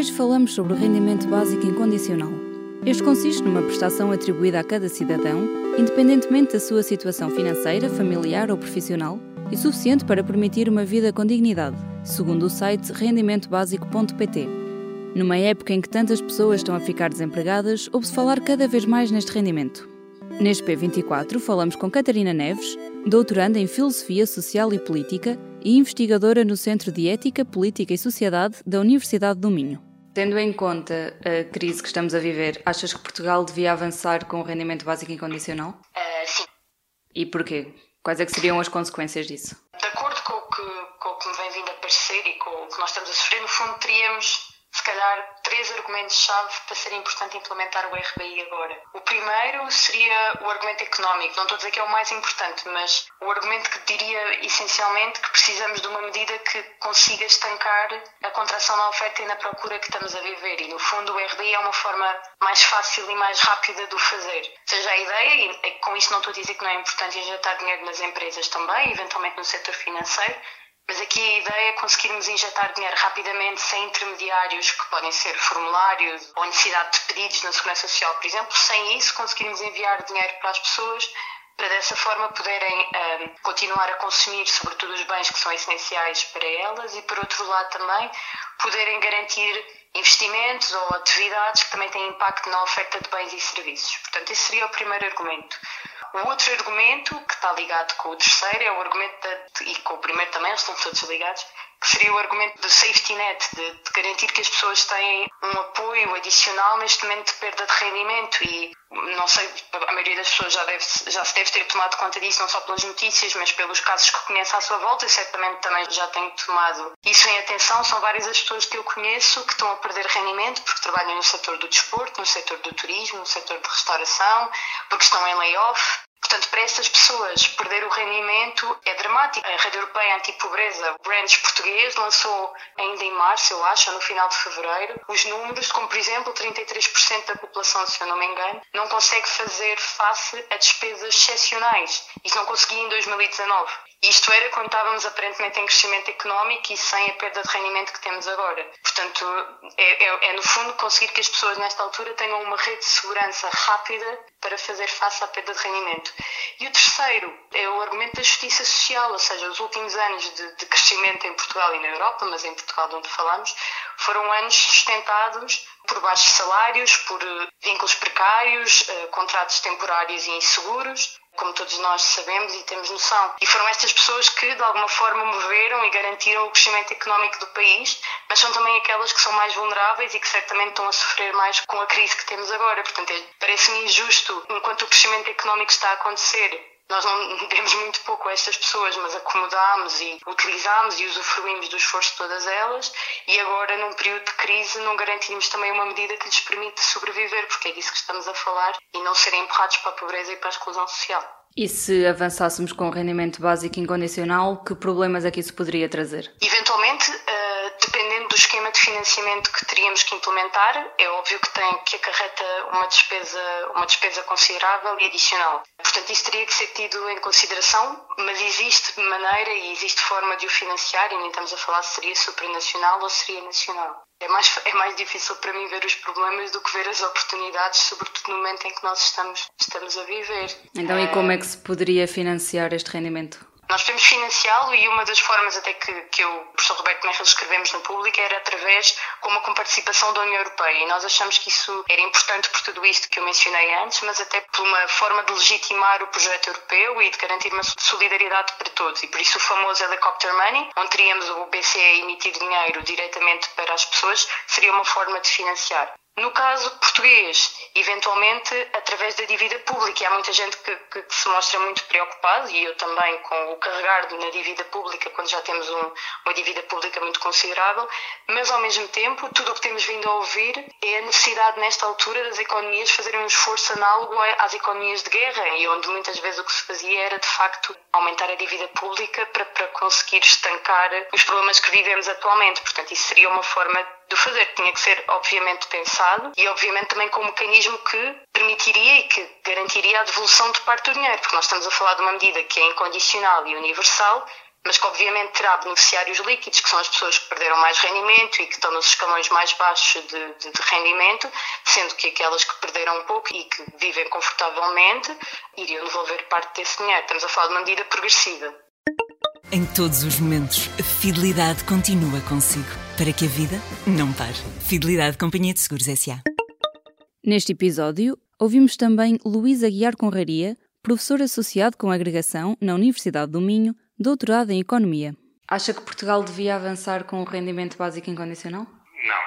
Hoje falamos sobre o rendimento básico incondicional. Este consiste numa prestação atribuída a cada cidadão, independentemente da sua situação financeira, familiar ou profissional, e suficiente para permitir uma vida com dignidade, segundo o site rendimentobásico.pt. Numa época em que tantas pessoas estão a ficar desempregadas, ouve-se falar cada vez mais neste rendimento. Neste P24 falamos com Catarina Neves, doutoranda em Filosofia Social e Política e investigadora no Centro de Ética, Política e Sociedade da Universidade do Minho. Tendo em conta a crise que estamos a viver, achas que Portugal devia avançar com o rendimento básico incondicional? Uh, sim. E porquê? Quais é que seriam as consequências disso? De acordo com o que, com o que me vem vindo a parecer e com o que nós estamos a sofrer, no fundo teríamos se calhar, três argumentos-chave para ser importante implementar o RBI agora. O primeiro seria o argumento económico. Não estou a dizer que é o mais importante, mas o argumento que diria essencialmente que precisamos de uma medida que consiga estancar a contração na oferta e na procura que estamos a viver. E, no fundo, o RBI é uma forma mais fácil e mais rápida de o fazer. Ou seja, a ideia, e com isto não estou a dizer que não é importante injetar dinheiro nas empresas também, eventualmente no setor financeiro, mas aqui a ideia é conseguirmos injetar dinheiro rapidamente, sem intermediários, que podem ser formulários ou necessidade de pedidos na Segurança Social, por exemplo. Sem isso, conseguirmos enviar dinheiro para as pessoas para dessa forma poderem um, continuar a consumir, sobretudo os bens que são essenciais para elas, e por outro lado também poderem garantir investimentos ou atividades que também têm impacto na oferta de bens e serviços. Portanto, esse seria o primeiro argumento. O outro argumento, que está ligado com o terceiro, é o argumento, de, e com o primeiro também, eles estão todos ligados, que seria o argumento do safety net, de, de, garantir que as pessoas têm um apoio adicional neste momento de perda de rendimento e não sei, a maioria das pessoas já, deve, já se deve ter tomado conta disso, não só pelas notícias, mas pelos casos que conhece à sua volta, e certamente também já tenho tomado isso em atenção. São várias as pessoas que eu conheço que estão a perder rendimento porque trabalham no setor do desporto, no setor do turismo, no setor de restauração, porque estão em layoff. Portanto, para essas pessoas, perder o rendimento é dramático. A Rede Europeia Antipobreza, o Branch português, lançou ainda em março, eu acho, no final de fevereiro, os números, como por exemplo, 33% da população, se eu não me engano, não consegue fazer face a despesas excepcionais. Isso não conseguia em 2019. Isto era quando estávamos aparentemente em crescimento económico e sem a perda de rendimento que temos agora. Portanto, é, é, é, no fundo conseguir que as pessoas nesta altura tenham uma rede de segurança rápida para fazer face à perda de rendimento. E o terceiro é o argumento da justiça social, ou seja, os últimos anos de, de crescimento em Portugal e na Europa, mas em Portugal de onde falamos, foram anos sustentados por baixos salários, por eh, vínculos precários, eh, contratos temporários e inseguros, como todos nós sabemos e temos noção. E foram estas pessoas que, de alguma forma, moveram e garantiram o crescimento económico do país, mas são também aquelas que são mais vulneráveis e que certamente estão a sofrer mais com a crise que temos agora. Portanto, parece-me injusto, enquanto o crescimento económico está a acontecer, nós não demos muito pouco a estas pessoas, mas acomodámos e utilizámos e usufruímos do esforço de todas elas e agora, num período de crise, não garantimos também uma medida que lhes permite sobreviver, porque é disso que estamos a falar, e não serem empurrados para a pobreza e para a exclusão social. E se avançássemos com o rendimento básico incondicional, que problemas é que isso poderia trazer? Eventualmente, uh, dependendo do esquema de financiamento que teríamos que implementar, é óbvio que tem que acarreta uma despesa, uma despesa considerável e adicional. Portanto, isso teria que ser tido em consideração, mas existe maneira e existe forma de o financiar, e nem estamos a falar se seria supranacional ou seria nacional. É mais, é mais difícil para mim ver os problemas do que ver as oportunidades, sobretudo no momento em que nós estamos, estamos a viver. Então, e como é que se poderia financiar este rendimento? Nós podemos financiá-lo e uma das formas até que, que eu o professor Roberto Merkel escrevemos no público era através como com participação da União Europeia e nós achamos que isso era importante por tudo isto que eu mencionei antes, mas até por uma forma de legitimar o projeto europeu e de garantir uma solidariedade para todos e por isso o famoso Helicopter Money, onde teríamos o BCE emitir dinheiro diretamente para as pessoas, seria uma forma de financiar. No caso português, eventualmente através da dívida pública. E há muita gente que, que, que se mostra muito preocupada, e eu também, com o carregar na dívida pública, quando já temos um, uma dívida pública muito considerável, mas ao mesmo tempo, tudo o que temos vindo a ouvir é a necessidade, nesta altura, das economias fazerem um esforço análogo às economias de guerra, e onde muitas vezes o que se fazia era, de facto, aumentar a dívida pública para, para conseguir estancar os problemas que vivemos atualmente. Portanto, isso seria uma forma de fazer. Tinha que ser, obviamente, pensado e, obviamente, também com um mecanismo que permitiria e que garantiria a devolução de parte do dinheiro, porque nós estamos a falar de uma medida que é incondicional e universal, mas que obviamente terá beneficiários líquidos, que são as pessoas que perderam mais rendimento e que estão nos escalões mais baixos de, de, de, rendimento, sendo que aquelas que perderam um pouco e que vivem confortavelmente iriam devolver parte desse dinheiro. Estamos a falar de uma medida progressiva. Em todos os momentos, a fidelidade continua consigo, para que a vida não pare. Fidelidade Companhia de Seguros S.A. Neste episódio, ouvimos também Luís Aguiar Conraria, professor associado com agregação na Universidade do Minho, doutorado em Economia. Acha que Portugal devia avançar com o rendimento básico incondicional? Não.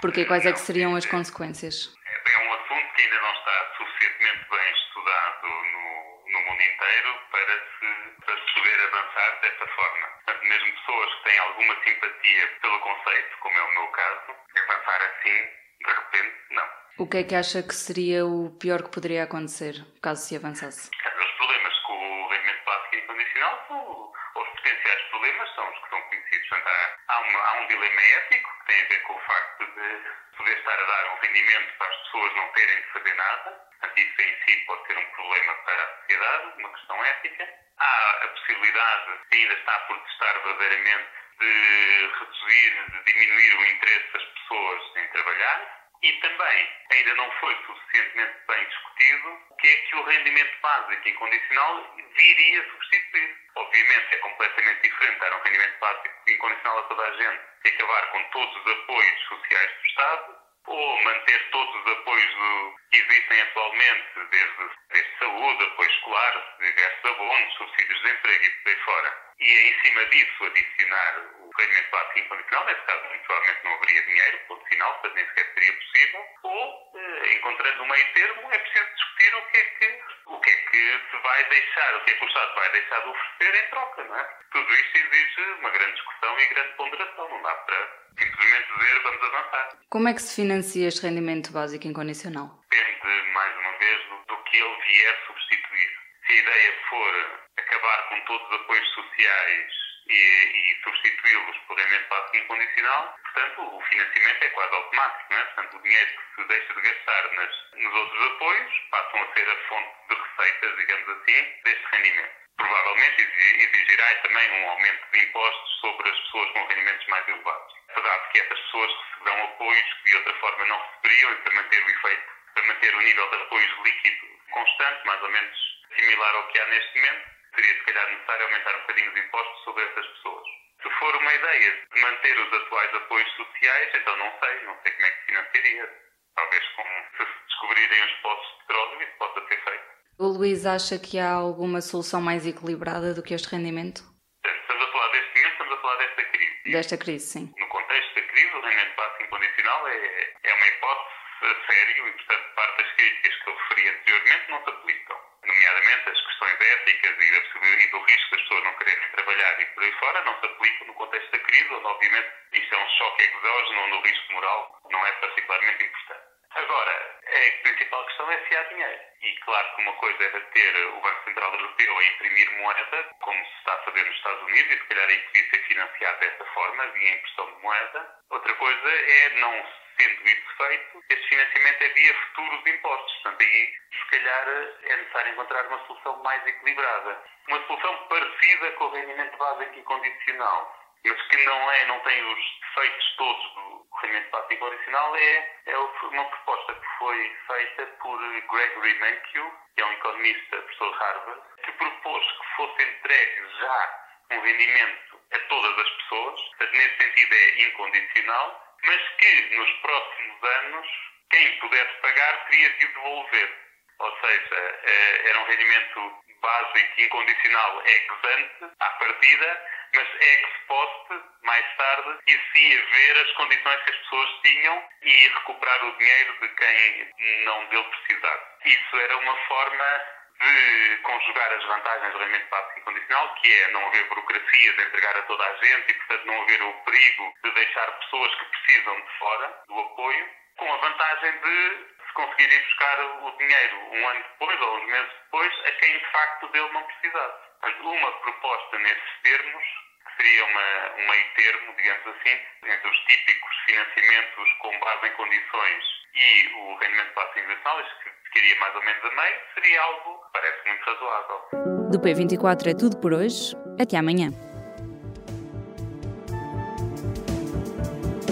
Porque quais é que seriam as consequências? É um assunto que ainda não está suficientemente bem estudado no, no mundo inteiro para se, para se poder avançar dessa forma. Portanto, mesmo pessoas têm alguma simpatia pelo conceito, como é o meu caso, avançar assim, de repente, não. O que é que acha que seria o pior que poderia acontecer, caso se avançasse? Os problemas com o rendimento básico incondicional são os potenciais problemas, são os que são conhecidos. Portanto, há, há, uma, há um dilema ético que tem a ver com o facto de poder estar a dar um rendimento para as pessoas não terem de fazer nada. Portanto, isso em si pode ser um problema para a sociedade, uma questão ética. Há a possibilidade, ainda está por testar verdadeiramente, de reduzir, de diminuir o interesse das pessoas em trabalhar. E também ainda não foi suficientemente bem discutido o que é que o rendimento básico incondicional viria a substituir. Obviamente é completamente diferente dar um rendimento básico incondicional a toda a gente e acabar com todos os apoios sociais do Estado ou manter todos os apoios do, que existem atualmente, desde, desde saúde, apoio escolar, diversos abonos, subsídios de emprego e por aí fora. E em cima disso adicionar rendimento básico incondicional, nesse caso provavelmente não haveria dinheiro, ponto final, portanto nem sequer seria possível, ou, eh, encontrando um meio termo, é preciso discutir o que é que, o que é que se vai deixar, o que é que o Estado vai deixar de oferecer em troca, não é? Tudo isto exige uma grande discussão e grande ponderação, não dá para simplesmente dizer vamos avançar. Como é que se financia este rendimento básico incondicional? Depende, mais uma vez, do, do que ele vier substituir. Se a ideia for acabar com todos os apoios sociais e, e substituí-los por básico incondicional, portanto, o financiamento é quase automático, não é? Portanto, o dinheiro que se deixa de gastar nas, nos outros apoios passam a ser a fonte de receitas, digamos assim, deste rendimento. Provavelmente exigirá também um aumento de impostos sobre as pessoas com rendimentos mais elevados. Apesar de que essas pessoas receberão apoios que de outra forma não receberiam e para manter o efeito, para manter o nível de apoios líquido constante, mais ou menos similar ao que há neste momento, seria se calhar necessário aumentar um bocadinho os impostos sobre essas pessoas. Se for uma ideia de manter os atuais apoios sociais, então não sei, não sei como é que se financiaria. Talvez com, se descobrirem os poços de petróleo, isso possa ser feito. O Luís acha que há alguma solução mais equilibrada do que este rendimento? Estamos a falar deste momento, estamos a falar desta crise. Desta crise, sim. No contexto da crise, o rendimento básico incondicional é, é uma hipótese a sério e, portanto, parte das críticas que eu referi anteriormente não se aplicam. Nomeadamente as questões éticas e, e do risco das pessoas não quererem trabalhar e por aí fora não se aplicam no contexto da crise, onde, obviamente, isto é um choque exógeno, onde o risco moral não é particularmente importante. Agora, a principal questão é se há dinheiro. E claro que uma coisa é ter o Banco Central Europeu a imprimir moeda, como se está a fazer nos Estados Unidos, e se calhar aí podia ser financiado dessa forma, via impressão de moeda. Outra coisa é, não sendo isso feito, este financiamento é via futuros impostos. Portanto, aí se calhar é necessário encontrar uma solução mais equilibrada. Uma solução parecida com o rendimento básico incondicional mas que não é, não tem os defeitos todos do rendimento básico incondicional, é, é uma proposta que foi feita por Gregory Mankiw, que é um economista, professor de Harvard, que propôs que fosse entregue já um rendimento a todas as pessoas, portanto, nesse sentido é incondicional, mas que nos próximos anos quem pudesse pagar teria de devolver. Ou seja, era um rendimento básico incondicional ex ante, à partida, mas se poste, mais tarde, e sim ver as condições que as pessoas tinham e recuperar o dinheiro de quem não dele precisar. Isso era uma forma de conjugar as vantagens do rendimento básico incondicional, que é não haver burocracias, entregar a toda a gente e, portanto, não haver o perigo de deixar pessoas que precisam de fora do apoio, com a vantagem de se conseguir ir buscar o dinheiro um ano depois ou uns meses depois a quem de facto dele não precisasse. Portanto, uma proposta nesses termos, que seria uma, um meio termo, digamos assim, entre os típicos financiamentos com base em condições e o rendimento básico incondicional, que ficaria mais ou menos a meio, seria algo que parece muito razoável. Do P24 é tudo por hoje. Até amanhã.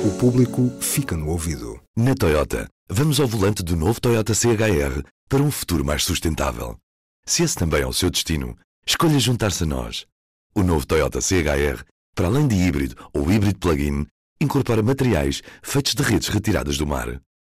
O público fica no ouvido. Na Toyota, vamos ao volante do novo Toyota CHR para um futuro mais sustentável. Se esse também é o seu destino, escolha juntar-se a nós. O novo Toyota CHR, para além de híbrido ou híbrido plug-in, incorpora materiais feitos de redes retiradas do mar.